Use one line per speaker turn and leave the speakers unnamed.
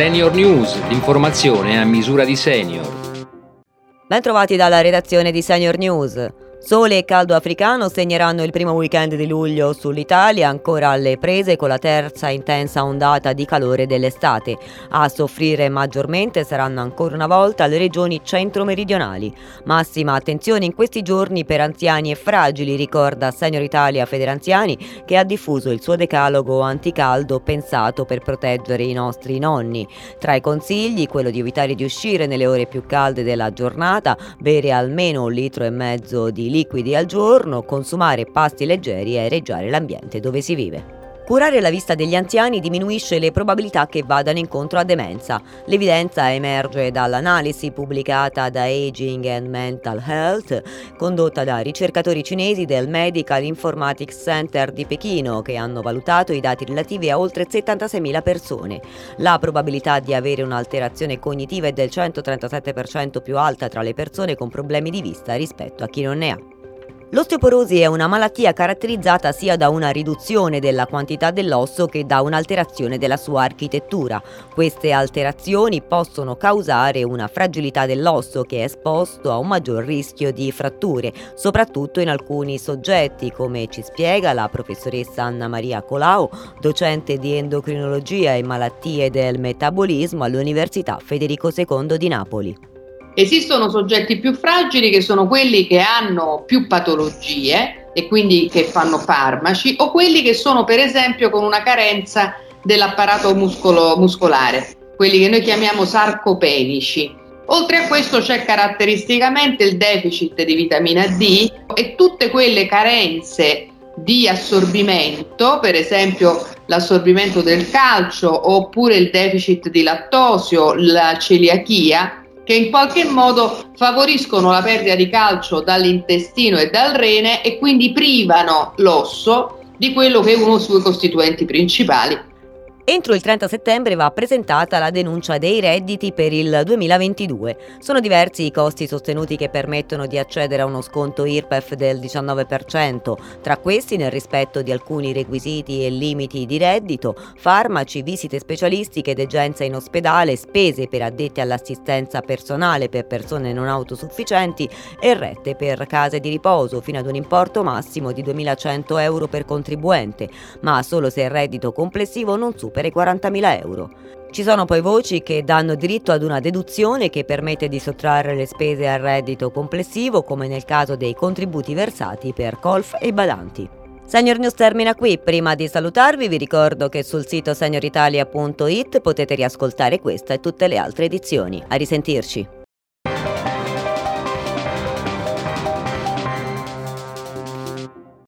Senior News, l'informazione a misura di senior.
Ben trovati dalla redazione di Senior News. Sole e caldo africano segneranno il primo weekend di luglio sull'Italia, ancora alle prese con la terza intensa ondata di calore dell'estate. A soffrire maggiormente saranno ancora una volta le regioni centro-meridionali. Massima attenzione in questi giorni per anziani e fragili, ricorda Senior Italia Federanziani, che ha diffuso il suo decalogo anticaldo pensato per proteggere i nostri nonni. Tra i consigli, quello di evitare di uscire nelle ore più calde della giornata, bere almeno un litro e mezzo di liquidi al giorno, consumare pasti leggeri e aereggiare l'ambiente dove si vive. Curare la vista degli anziani diminuisce le probabilità che vadano incontro a demenza. L'evidenza emerge dall'analisi pubblicata da Aging and Mental Health, condotta da ricercatori cinesi del Medical Informatics Center di Pechino, che hanno valutato i dati relativi a oltre 76.000 persone. La probabilità di avere un'alterazione cognitiva è del 137% più alta tra le persone con problemi di vista rispetto a chi non ne ha. L'osteoporosi è una malattia caratterizzata sia da una riduzione della quantità dell'osso che da un'alterazione della sua architettura. Queste alterazioni possono causare una fragilità dell'osso che è esposto a un maggior rischio di fratture, soprattutto in alcuni soggetti, come ci spiega la professoressa Anna Maria Colau, docente di endocrinologia e malattie del metabolismo all'Università Federico II di Napoli.
Esistono soggetti più fragili che sono quelli che hanno più patologie e quindi che fanno farmaci o quelli che sono per esempio con una carenza dell'apparato muscolo, muscolare, quelli che noi chiamiamo sarcopenici. Oltre a questo c'è caratteristicamente il deficit di vitamina D e tutte quelle carenze di assorbimento, per esempio l'assorbimento del calcio oppure il deficit di lattosio, la celiachia, che in qualche modo favoriscono la perdita di calcio dall'intestino e dal rene e quindi privano l'osso di quello che è uno dei suoi costituenti principali
Entro il 30 settembre va presentata la denuncia dei redditi per il 2022. Sono diversi i costi sostenuti che permettono di accedere a uno sconto IRPEF del 19%, tra questi nel rispetto di alcuni requisiti e limiti di reddito, farmaci, visite specialistiche, degenza in ospedale, spese per addetti all'assistenza personale per persone non autosufficienti e rette per case di riposo fino ad un importo massimo di 2.100 euro per contribuente, ma solo se il reddito complessivo non supera per i 40.000 euro. Ci sono poi voci che danno diritto ad una deduzione che permette di sottrarre le spese al reddito complessivo, come nel caso dei contributi versati per colf e badanti. Senior News termina qui. Prima di salutarvi vi ricordo che sul sito senioritalia.it potete riascoltare questa e tutte le altre edizioni. A risentirci.